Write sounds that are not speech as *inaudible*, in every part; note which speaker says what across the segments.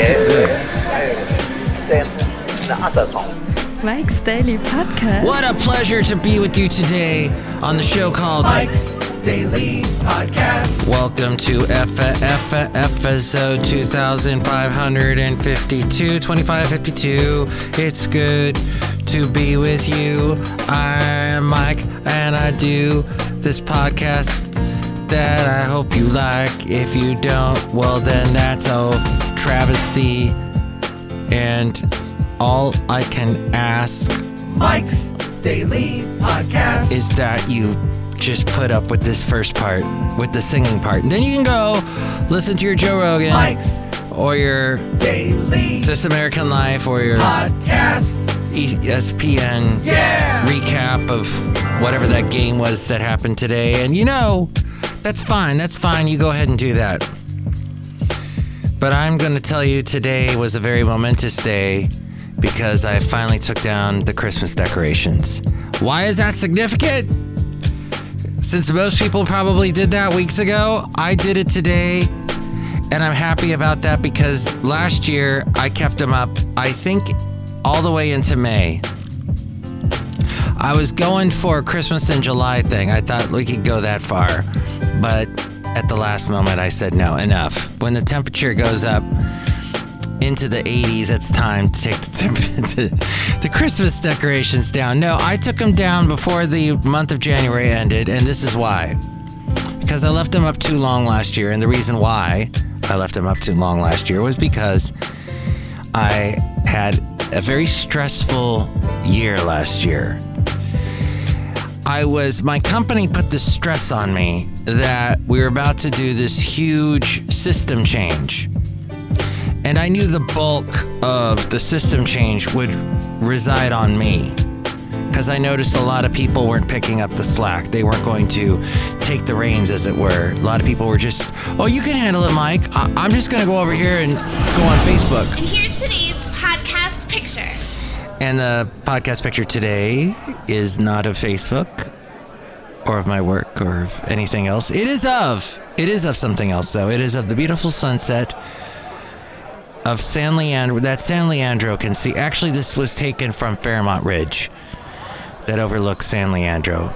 Speaker 1: at this.
Speaker 2: Mike's Daily Podcast.
Speaker 1: What a pleasure to be with you today on the show called
Speaker 3: Mike's Daily Podcast.
Speaker 1: Welcome to F F episode 2552, 2552. It's good to be with you. I'm Mike and I do this podcast that I hope you like. If you don't, well, then that's a travesty. And all I can ask
Speaker 3: Mike's Daily Podcast.
Speaker 1: is that you just put up with this first part, with the singing part. And then you can go listen to your Joe Rogan
Speaker 3: Mike's
Speaker 1: or your
Speaker 3: Daily
Speaker 1: This American Life or your
Speaker 3: Podcast.
Speaker 1: ESPN
Speaker 3: Yeah.
Speaker 1: recap of whatever that game was that happened today. And you know, that's fine. That's fine. You go ahead and do that. But I'm going to tell you today was a very momentous day because I finally took down the Christmas decorations. Why is that significant? Since most people probably did that weeks ago, I did it today. And I'm happy about that because last year I kept them up, I think, all the way into May. I was going for a Christmas in July thing. I thought we could go that far. But at the last moment, I said, no, enough. When the temperature goes up into the 80s, it's time to take the, temp- *laughs* the, Christmas decorations down. No, I took them down before the month of January ended, and this is why. Because I left them up too long last year, and the reason why I left them up too long last year was because I had a very stressful year last year. I was, my company put the stress on me that we were about to do this huge system change. And I knew the bulk of the system change would reside on me. Because I noticed a lot of people weren't picking up the slack. They weren't going to take the reins, as it were. A lot of people were just, oh, you can handle it, Mike. I- I'm just going to go over here and go on Facebook.
Speaker 4: And here's today's podcast picture.
Speaker 1: And the podcast picture today is not of Facebook or of my work or of anything else. It is of, it is of something else, though. It is of the beautiful sunset of San Leandro, that San Leandro can see. Actually, this was taken from Fairmont Ridge that overlooks San Leandro,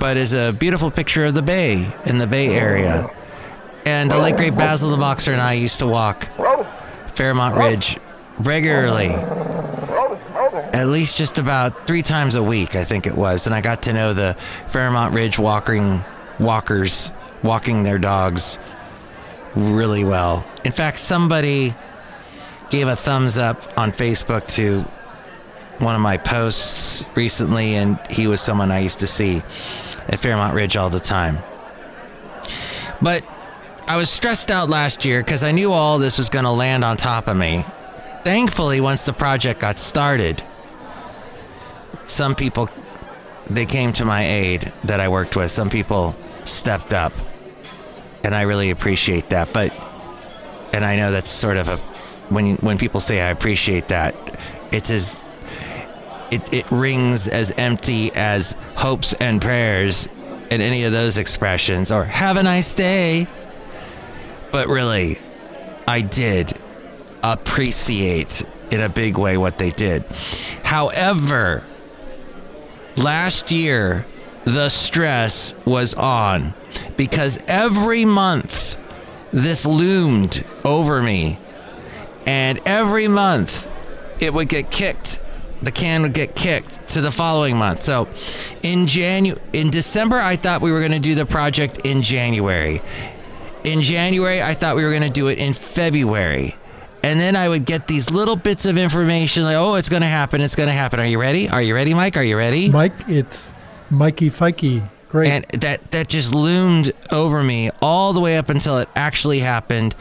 Speaker 1: but is a beautiful picture of the bay in the Bay Area. And the late great Basil the Boxer and I used to walk Fairmont Ridge regularly at least just about three times a week, I think it was. And I got to know the Fairmont Ridge walking walkers walking their dogs really well. In fact, somebody gave a thumbs up on Facebook to one of my posts recently, and he was someone I used to see at Fairmont Ridge all the time. But I was stressed out last year because I knew all this was going to land on top of me. Thankfully, once the project got started, some people they came to my aid that I worked with. Some people stepped up, and I really appreciate that. But and I know that's sort of a when when people say I appreciate that, it's as it, it rings as empty as hopes and prayers in any of those expressions or have a nice day. But really, I did appreciate in a big way what they did. However, last year the stress was on because every month this loomed over me. And every month it would get kicked the can would get kicked to the following month. So in Janu- in december i thought we were going to do the project in january. In january i thought we were going to do it in february and then i would get these little bits of information like oh it's going to happen it's going to happen are you ready are you ready mike are you ready
Speaker 5: Mike, it's Mikey Fikey. Great.
Speaker 1: and that that just loomed over me all the way up until it actually happened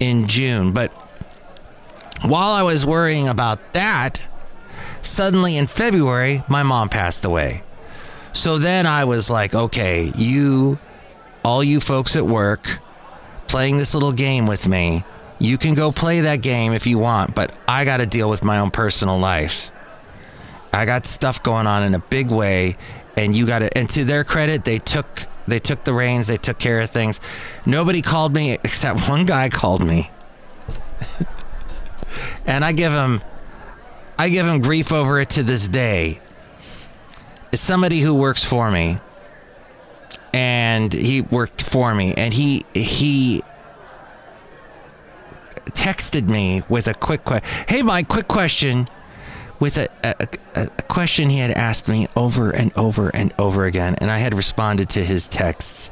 Speaker 1: in June. But while I was worrying about that, suddenly in February, my mom passed away. So then I was like, okay, you, all you folks at work, playing this little game with me, you can go play that game if you want, but I got to deal with my own personal life. I got stuff going on in a big way, and you got to. And to their credit, they took they took the reins, they took care of things. Nobody called me *laughs* except one guy called me. *laughs* and I give him I give him grief over it to this day. It's somebody who works for me. And he worked for me and he he texted me with a quick question. Hey Mike, quick question with a, a, a, question he had asked me over and over and over again and I had responded to his texts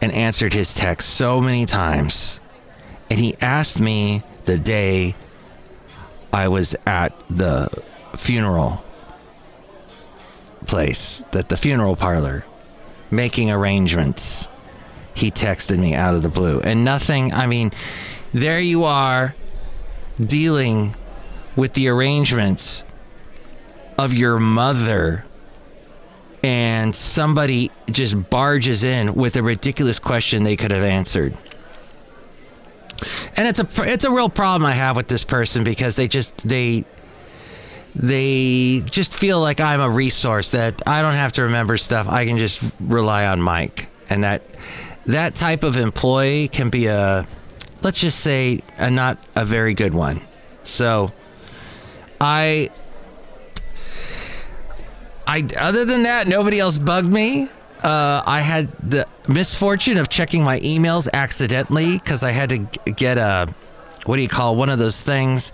Speaker 1: and answered his text so many times. And he asked me the day I was at the funeral place, that the funeral parlor, making arrangements. He texted me out of the blue. And nothing, I mean, there you are dealing with the arrangements of your mother and somebody just barges in with a ridiculous question they could have answered. And it's a it's a real problem I have with this person because they just they they just feel like I'm a resource that I don't have to remember stuff. I can just rely on Mike. And that that type of employee can be a let's just say a not a very good one. So I I other than that, nobody else bugged me. Uh, I had the misfortune of checking my emails accidentally because I had to get a what do you call one of those things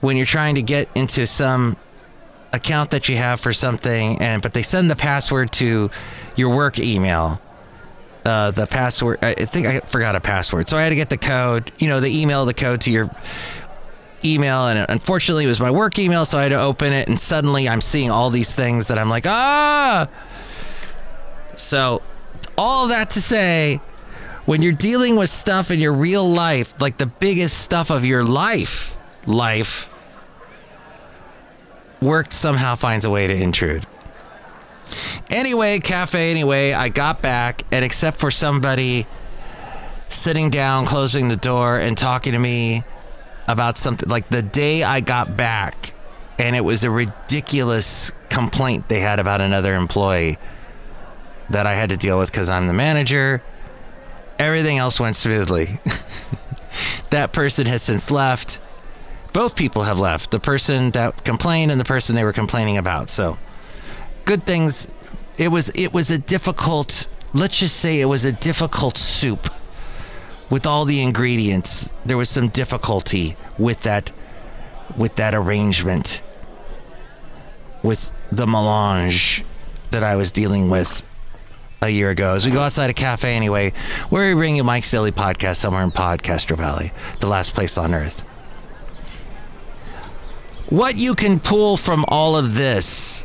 Speaker 1: when you're trying to get into some account that you have for something, and but they send the password to your work email. Uh, the password, I think I forgot a password, so I had to get the code. You know, the email, the code to your email and unfortunately it was my work email so i had to open it and suddenly i'm seeing all these things that i'm like ah so all that to say when you're dealing with stuff in your real life like the biggest stuff of your life life work somehow finds a way to intrude anyway cafe anyway i got back and except for somebody sitting down closing the door and talking to me about something like the day I got back, and it was a ridiculous complaint they had about another employee that I had to deal with because I'm the manager. Everything else went smoothly. *laughs* that person has since left. Both people have left the person that complained and the person they were complaining about. So, good things. It was it was a difficult. Let's just say it was a difficult soup with all the ingredients, there was some difficulty with that with that arrangement with the melange that I was dealing with a year ago. As we go outside a cafe anyway, where we bring you Mike's Daily Podcast somewhere in Podcastro Valley, the last place on earth. What you can pull from all of this,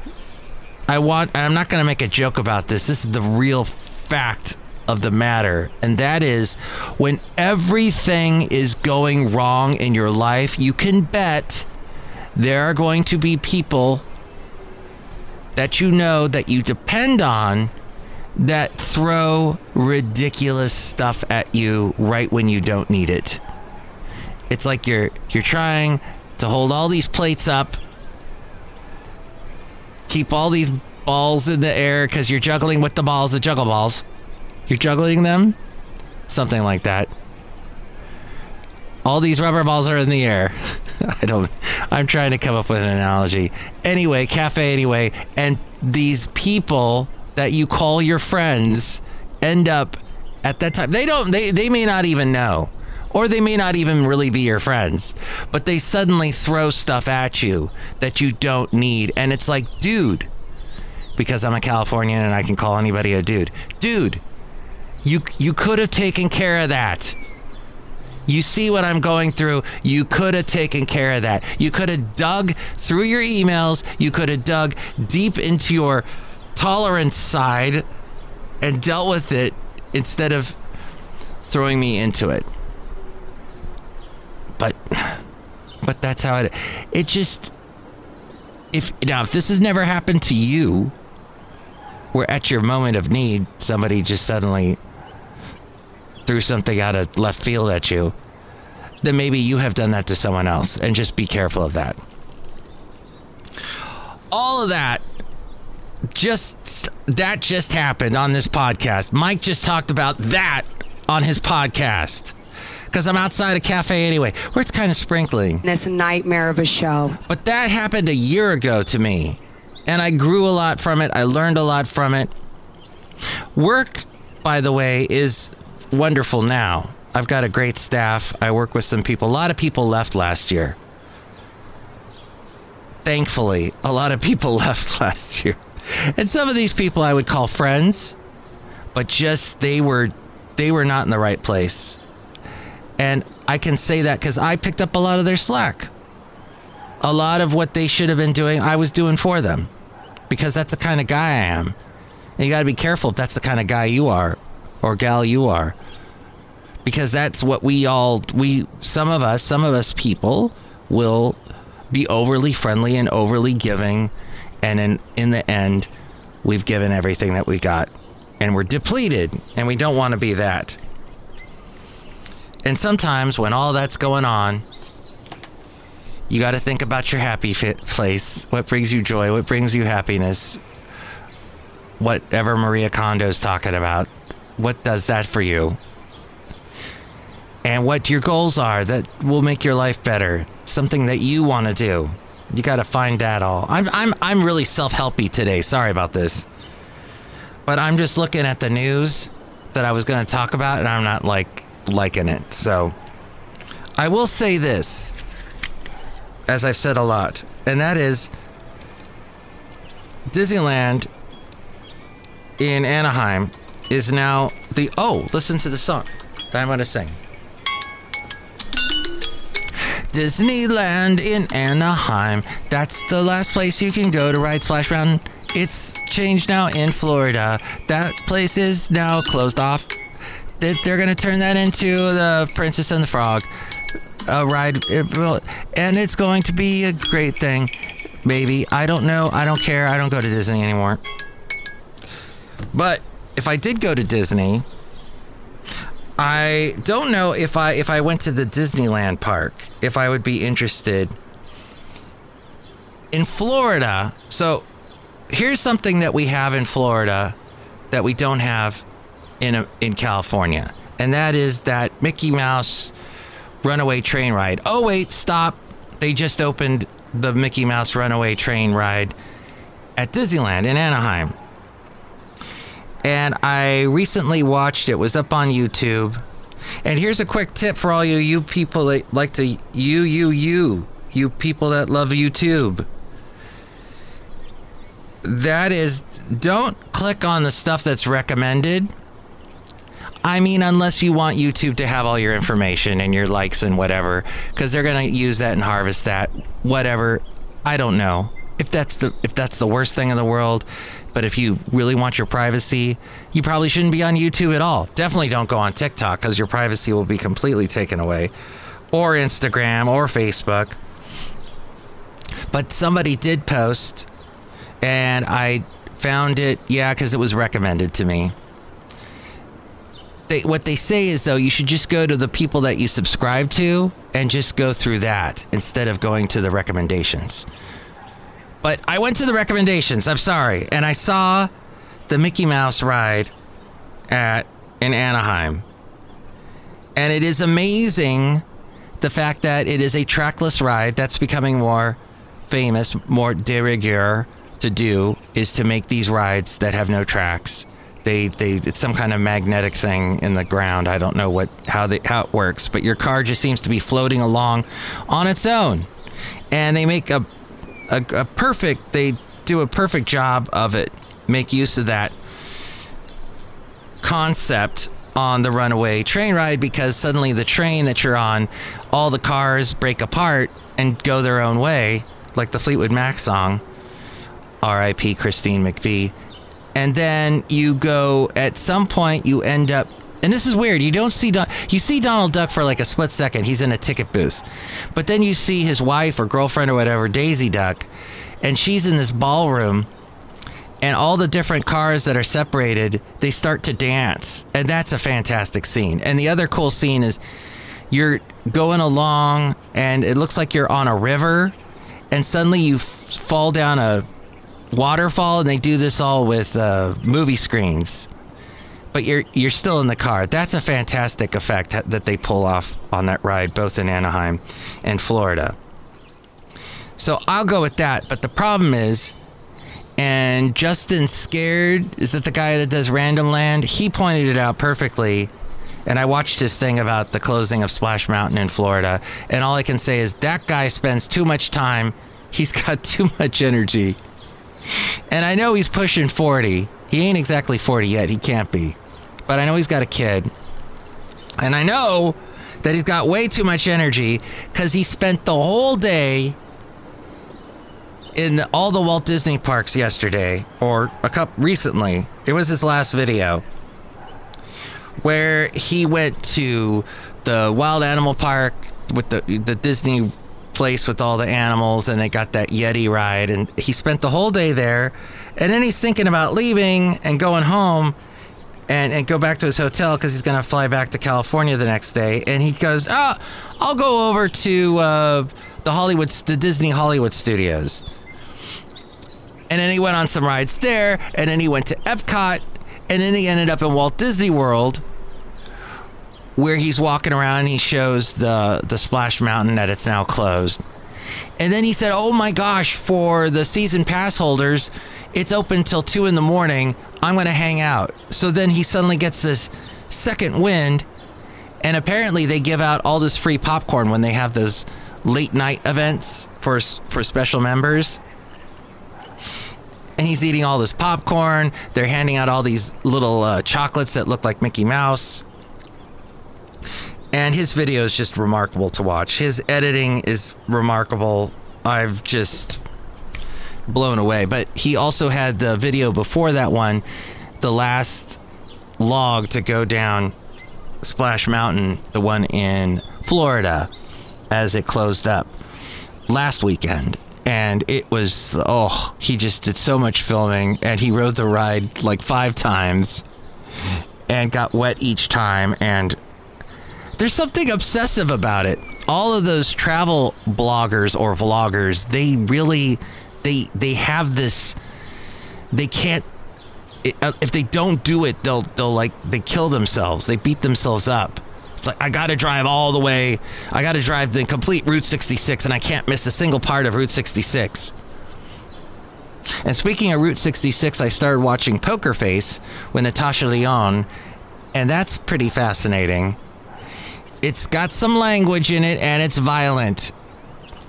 Speaker 1: I want, I'm not going to make a joke about this. This is the real fact of the matter, and that is when everything is going wrong in your life, you can bet there are going to be people that you know that you depend on that throw ridiculous stuff at you right when you don't need it. It's like you're you're trying to hold all these plates up, keep all these balls in the air because you're juggling with the balls, the juggle balls. You're juggling them? Something like that. All these rubber balls are in the air. *laughs* I don't, I'm trying to come up with an analogy. Anyway, cafe anyway. And these people that you call your friends end up at that time. They don't, they, they may not even know. Or they may not even really be your friends, but they suddenly throw stuff at you that you don't need. And it's like, dude, because I'm a Californian and I can call anybody a dude. Dude, you you could have taken care of that. You see what I'm going through. You could have taken care of that. You could have dug through your emails. You could have dug deep into your tolerance side and dealt with it instead of throwing me into it. But but that's how it it just if now if this has never happened to you where at your moment of need somebody just suddenly threw something out of left field at you, then maybe you have done that to someone else and just be careful of that. All of that just that just happened on this podcast. Mike just talked about that on his podcast. Because I'm outside a cafe anyway, where it's kind of sprinkling.
Speaker 6: This nightmare of a show.
Speaker 1: But that happened a year ago to me, and I grew a lot from it. I learned a lot from it. Work, by the way, is wonderful now. I've got a great staff. I work with some people. A lot of people left last year. Thankfully, a lot of people *laughs* left last year. And some of these people I would call friends, but just they were they were not in the right place. And I can say that cuz I picked up a lot of their slack. A lot of what they should have been doing, I was doing for them. Because that's the kind of guy I am. And you got to be careful if that's the kind of guy you are or gal you are. Because that's what we all we some of us, some of us people will be overly friendly and overly giving and in in the end we've given everything that we got and we're depleted and we don't want to be that. And sometimes when all that's going on, you got to think about your happy fit place. What brings you joy? What brings you happiness? Whatever Marie Kondo's talking about, what does that for you? And what your goals are that will make your life better. Something that you want to do. You got to find that all. I'm I'm I'm really self-helpy today. Sorry about this. But I'm just looking at the news that I was going to talk about and I'm not like liking it. So I will say this as I've said a lot, and that is Disneyland in Anaheim is now the oh, listen to the song that I'm going to sing. Disneyland in Anaheim. That's the last place you can go to ride Splash Mountain. It's changed now in Florida. That place is now closed off. They- They're to turn that into the Princess and the Frog ride. It will- And it's going to be a great thing. Maybe. I don't know. I don't care. I don't go to Disney anymore. But if I did go to Disney, I don't know if I if I went to the Disneyland park if I would be interested in Florida. So here's something that we have in Florida that we don't have in a, in California, and that is that Mickey Mouse Runaway Train ride. Oh wait, stop! They just opened the Mickey Mouse Runaway Train ride at Disneyland in Anaheim and I recently watched it. Was up on YouTube. And here's a quick tip for all you you people that like to you you you you people that love YouTube. That is don't click on the stuff that's recommended. I mean, unless you want YouTube to have all your information and your likes and whatever, because they're gonna use that and harvest that, whatever. I don't know if that's the if that's the worst thing in the world. But if you really want your privacy, you probably shouldn't be on YouTube at all. Definitely don't go on TikTok because your privacy will be completely taken away, or Instagram or Facebook. But somebody did post, and I found it, yeah, because it was recommended to me. They, what they say is, though, you should just go to the people that you subscribe to and just go through that instead of going to the recommendations. But I went to the recommendations. I'm sorry, and I saw the Mickey Mouse ride at in Anaheim, and it is amazing the fact that it is a trackless ride that's becoming more famous, more de rigueur to do is to make these rides that have no tracks. They, they, it's some kind of magnetic thing in the ground. I don't know what how they how it works, but your car just seems to be floating along on its own, and they make a a, a perfect they do a perfect job of it make use of that concept on the runaway train ride because suddenly the train that you're on all the cars break apart and go their own way like the fleetwood mac song rip christine mcvie and then you go at some point you end up and this is weird. You don't see Don- you see Donald Duck for like a split second. He's in a ticket booth, but then you see his wife or girlfriend or whatever, Daisy Duck, and she's in this ballroom, and all the different cars that are separated, they start to dance, and that's a fantastic scene. And the other cool scene is you're going along, and it looks like you're on a river, and suddenly you f- fall down a waterfall, and they do this all with uh, movie screens but you're you're still in the car. That's a fantastic effect that they pull off on that ride, both in Anaheim and Florida. So I'll go with that. But the problem is, and Justin Scared is that the guy that does Random Land? He pointed it out perfectly. And I watched his thing about the closing of Splash Mountain in Florida. And all I can say is that guy spends too much time. He's *laughs* got too much energy. And I know he's pushing 40. He ain't exactly 40 yet. He can't be. But I know he's got a kid. And I know that he's got way too much energy because he spent the whole day in all the Walt Disney parks yesterday, or a couple recently. It was his last video where he went to the Wild Animal Park with the the Disney place with all the animals, and they got that Yeti ride, and he spent the whole day there, and then he's thinking about leaving and going home. And, and go back to his hotel because he's going to fly back to California the next day. And he goes, Oh, I'll go over to uh, the Hollywood, the Disney Hollywood studios. And then he went on some rides there, and then he went to Epcot, and then he ended up in Walt Disney World, where he's walking around and he shows the the Splash Mountain that it's now closed. And then he said, "Oh my gosh, for the season pass holders, it's open till two in the morning. I'm going to hang out." So then he suddenly gets this second wind, and apparently they give out all this free popcorn when they have those late night events for for special members and he's eating all this popcorn. They're handing out all these little uh, chocolates that look like Mickey Mouse. And his video is just remarkable to watch. His editing is remarkable. I've just blown away. But he also had the video before that one, the last log to go down Splash Mountain, the one in Florida, as it closed up last weekend and it was oh he just did so much filming and he rode the ride like five times and got wet each time and there's something obsessive about it all of those travel bloggers or vloggers they really they they have this they can't if they don't do it they'll they'll like they kill themselves they beat themselves up it's like I got to drive all the way. I got to drive the complete Route 66, and I can't miss a single part of Route 66. And speaking of Route 66, I started watching Poker Face with Natasha Lyonne, and that's pretty fascinating. It's got some language in it, and it's violent,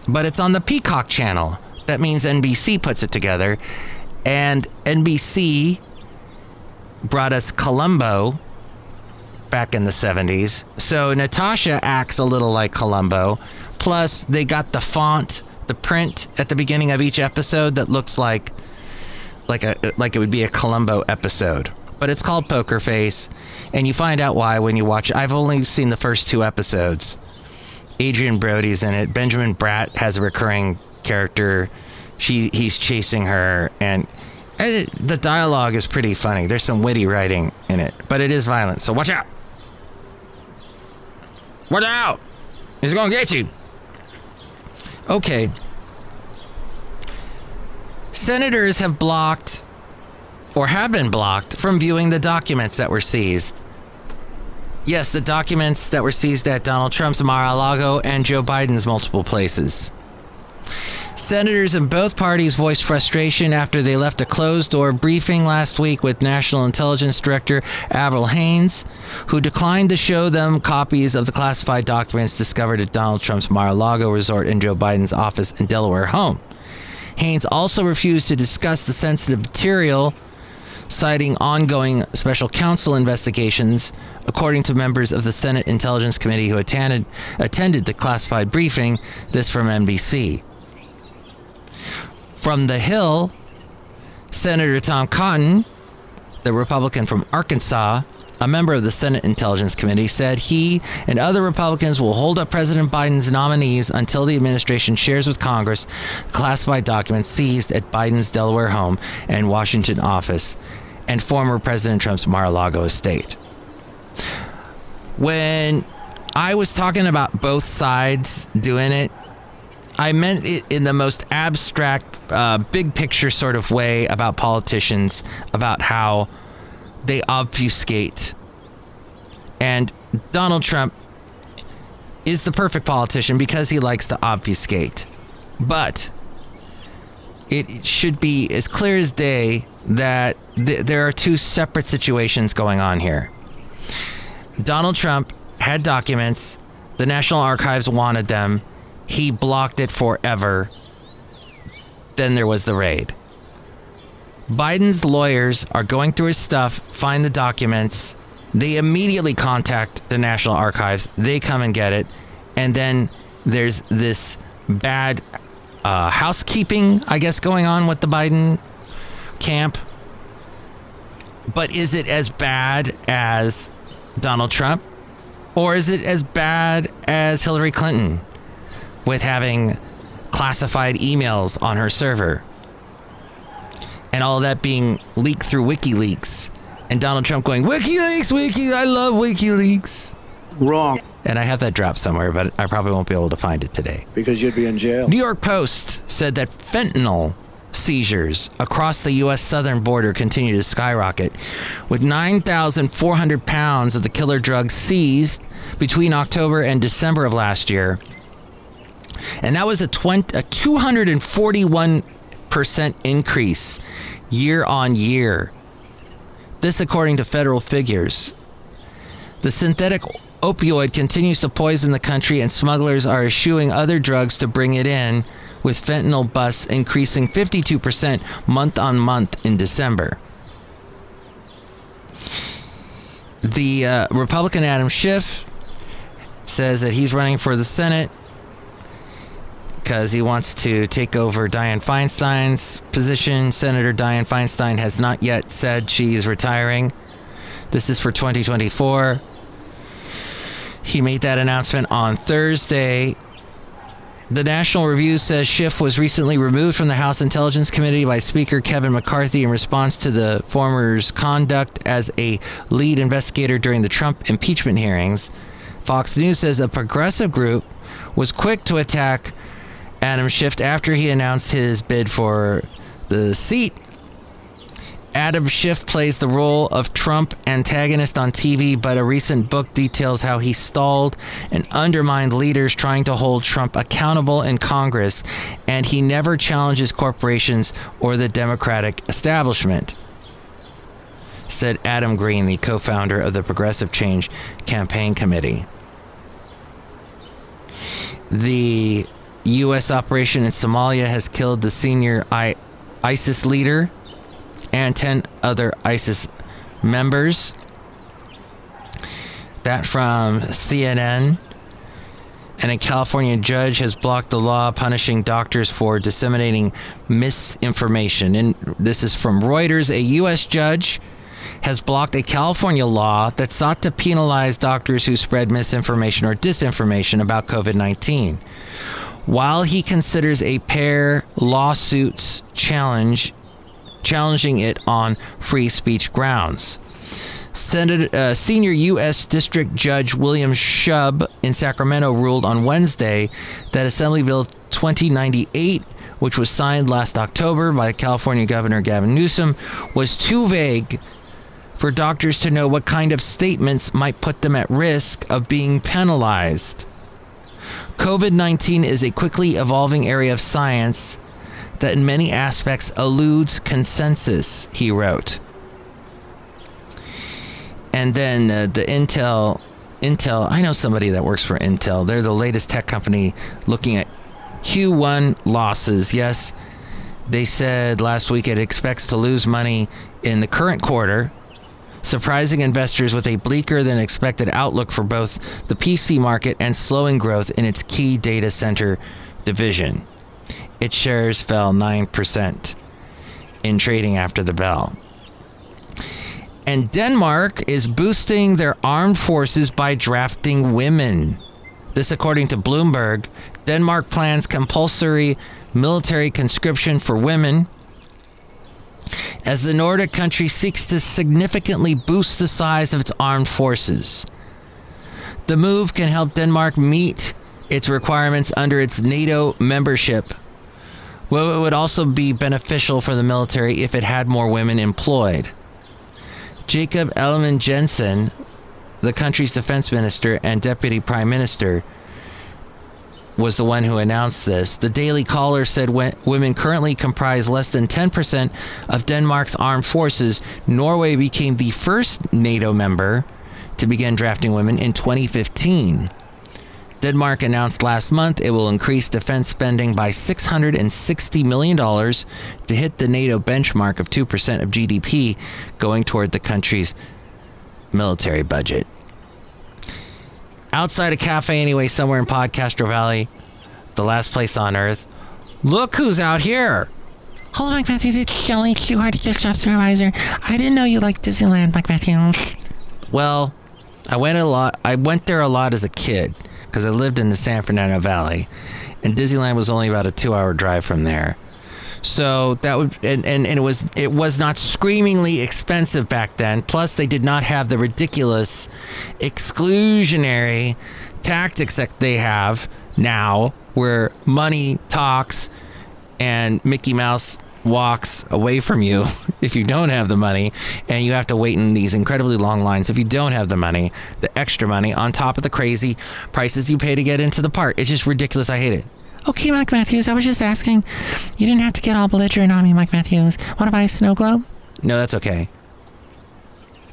Speaker 1: but it's on the Peacock channel. That means NBC puts it together, and NBC brought us Columbo back in the 70s. So Natasha acts a little like Columbo. Plus, they got the font, the print at the beginning of each episode that looks like like a like it would be a Columbo episode. But it's called Poker Face, and you find out why when you watch it. I've only seen the first two episodes. Adrien Brody's in it. Benjamin Bratt has a recurring character. She he's chasing her and eh, the dialogue is pretty funny. There's some witty writing in it, but it is violent. So watch out. Watch out! He's gonna get you. Okay. Senators have blocked or have been blocked from viewing the documents that were seized. Yes, the documents that were seized at Donald Trump's Mar a Lago and Joe Biden's multiple places. Senators in both parties voiced frustration after they left a closed door briefing last week with National Intelligence Director Avril Haines, who declined to show them copies of the classified documents discovered at Donald Trump's Mar a Lago resort and Joe Biden's office in Delaware home. Haines also refused to discuss the sensitive material, citing ongoing special counsel investigations, according to members of the Senate Intelligence Committee who attended, attended the classified briefing, this from NBC. From the Hill, Senator Tom Cotton, the Republican from Arkansas, a member of the Senate Intelligence Committee, said he and other Republicans will hold up President Biden's nominees until the administration shares with Congress classified documents seized at Biden's Delaware home and Washington office and former President Trump's Mar a Lago estate. When I was talking about both sides doing it, I meant it in the most abstract, uh, big picture sort of way about politicians, about how they obfuscate. And Donald Trump is the perfect politician because he likes to obfuscate. But it should be as clear as day that th- there are two separate situations going on here. Donald Trump had documents, the National Archives wanted them, he blocked it forever. Then there was the raid. Biden's lawyers are going through his stuff, find the documents. They immediately contact the National Archives. They come and get it. And then there's this bad uh, housekeeping, I guess, going on with the Biden camp. But is it as bad as Donald Trump? Or is it as bad as Hillary Clinton with having classified emails on her server? And all of that being leaked through WikiLeaks. And Donald Trump going, WikiLeaks, Wiki, I love WikiLeaks.
Speaker 7: Wrong,
Speaker 1: And I have that drop somewhere, but I probably won't be able to find it today.
Speaker 7: because you'd be in jail.
Speaker 1: New York Post said that fentanyl seizures across the U.S. southern border continue to skyrocket, with 9,400 pounds of the killer drug seized between October and December of last year. And that was a, 20, a 241% increase year on year. This, according to federal figures. The synthetic opioid continues to poison the country, and smugglers are eschewing other drugs to bring it in, with fentanyl busts increasing 52% month on month in December. The uh, Republican Adam Schiff says that he's running for the Senate because he wants to take over Dianne Feinstein's position. Senator Dianne Feinstein has not yet said she is retiring. This is for 2024. He made that announcement on Thursday. The National Review says Schiff was recently removed from the House Intelligence Committee by Speaker Kevin McCarthy in response to the former's conduct as a lead investigator during the Trump impeachment hearings. Fox News says a progressive group was quick to attack Adam Schiff after he announced his bid for the seat. Adam Schiff plays the role of Trump antagonist on TV, but a recent book details how he stalled and undermined leaders trying to hold Trump accountable in Congress, and he never challenges corporations or the Democratic establishment. Said Adam Green, the co founder of the Progressive Change Campaign Committee. The U.S. operation in Somalia has killed the senior I- ISIS leader and 10 other ISIS members. That from CNN. And a California judge has blocked the law punishing doctors for disseminating misinformation. And this is from Reuters. A U.S. judge has blocked a California law that sought to penalize doctors who spread misinformation or disinformation about COVID 19. While he considers a pair lawsuits challenge challenging it on free speech grounds. Senate, uh, senior U.S. District Judge William Shubb in Sacramento ruled on Wednesday that Assembly Bill 2098, which was signed last October by California Governor Gavin Newsom, was too vague for doctors to know what kind of statements might put them at risk of being penalized. COVID 19 is a quickly evolving area of science that in many aspects eludes consensus, he wrote. And then uh, the Intel, Intel, I know somebody that works for Intel. They're the latest tech company looking at Q1 losses. Yes, they said last week it expects to lose money in the current quarter, surprising investors with a bleaker than expected outlook for both the PC market and slowing growth in its key data center division. Its shares fell 9% in trading after the bell. And Denmark is boosting their armed forces by drafting women. This, according to Bloomberg, Denmark plans compulsory military conscription for women as the Nordic country seeks to significantly boost the size of its armed forces. The move can help Denmark meet its requirements under its NATO membership. Well, it would also be beneficial for the military if it had more women employed. Jakob Ellemann-Jensen, the country's defense minister and deputy prime minister, was the one who announced this. The Daily Caller said women currently comprise less than 10% of Denmark's armed forces. Norway became the first NATO member to begin drafting women in 2015. Denmark announced last month it will increase defense spending by $660 million to hit the NATO benchmark of 2% of GDP, going toward the country's military budget. Outside a cafe, anyway, somewhere in Podcastro Valley, the last place on earth. Look who's out here!
Speaker 7: Hello, Mike Matthews. It's Chely Shoehart, gift shop supervisor. I didn't know you liked Disneyland, Mike Matthews.
Speaker 1: Well, I went a lot. I went there a lot as a kid because I lived in the San Fernando Valley, and Disneyland was only about a two-hour drive from there. So that would and, and, and it was it was not screamingly expensive back then. Plus, they did not have the ridiculous exclusionary tactics that they have now, where money talks and Mickey Mouse walks away from you *laughs* if you don't have the money and you have to wait in these incredibly long lines if you don't have the money the extra money on top of the crazy prices you pay to get into the park. It's just ridiculous. I hate it
Speaker 7: okay mike matthews i was just asking you didn't have to get all belligerent on me mike matthews want to buy a snow globe
Speaker 1: no that's okay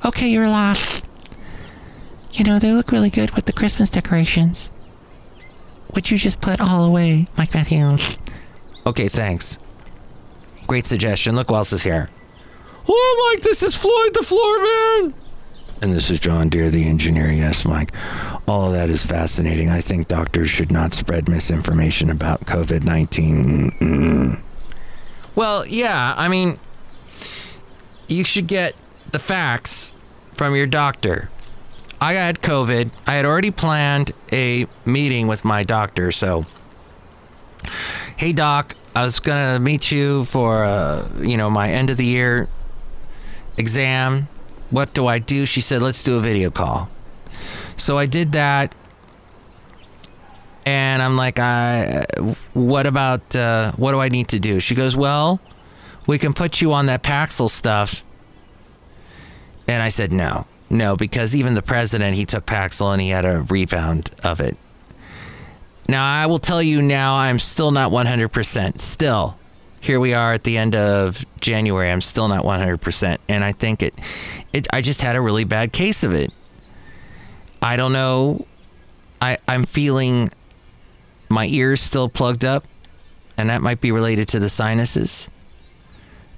Speaker 7: okay you're lost you know they look really good with the christmas decorations would you just put all away mike matthews
Speaker 1: okay thanks Great suggestion. Look who else is here. Oh, Mike, this is Floyd the Floor Man. And this is John Deer, the engineer. Yes, Mike. All of that is fascinating. I think doctors should not spread misinformation about COVID 19. Mm. Well, yeah, I mean, you should get the facts from your doctor. I had COVID. I had already planned a meeting with my doctor. So, hey, doc, I was gonna meet you for uh, you know my end of the year exam. What do I do? She said, let's do a video call. So I did that, and I'm like, I, what about uh, what do I need to do? She goes, well, we can put you on that Paxil stuff. And I said, no, no, because even the president, he took Paxil and he had a rebound of it. Now, I will tell you now, I'm still not 100%. Still, here we are at the end of January. I'm still not 100%. And I think it, it I just had a really bad case of it. I don't know. I, I'm feeling my ears still plugged up, and that might be related to the sinuses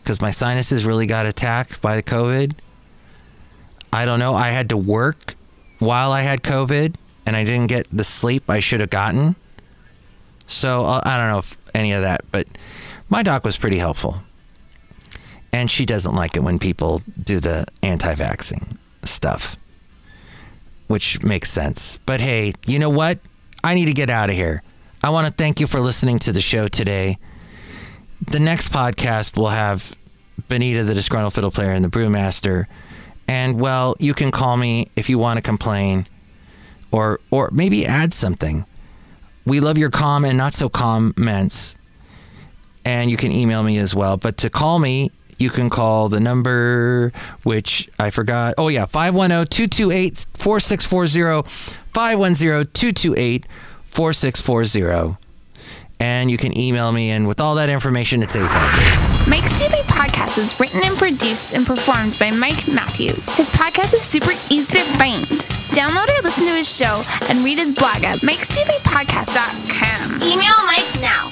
Speaker 1: because my sinuses really got attacked by the COVID. I don't know. I had to work while I had COVID and I didn't get the sleep I should have gotten. So uh, I don't know if any of that, but my doc was pretty helpful. And she doesn't like it when people do the anti vaxxing stuff, which makes sense. But hey, you know what? I need to get out of here. I want to thank you for listening to the show today. The next podcast will have Benita, the disgruntled fiddle player, and the brewmaster. And well, you can call me if you want to complain or or maybe add something. We love your calm and not so comments. And you can email me as well. But to call me, you can call the number which I forgot. Oh, yeah, 510 228 4640. 510 228 4640. And you can email me, and with all that information, it's A
Speaker 4: Mike's Daily Podcast is written and produced and performed by Mike Matthews. His podcast is super easy to find. Download or listen to his show and read his blog at mikesdailypodcast.com. Email Mike now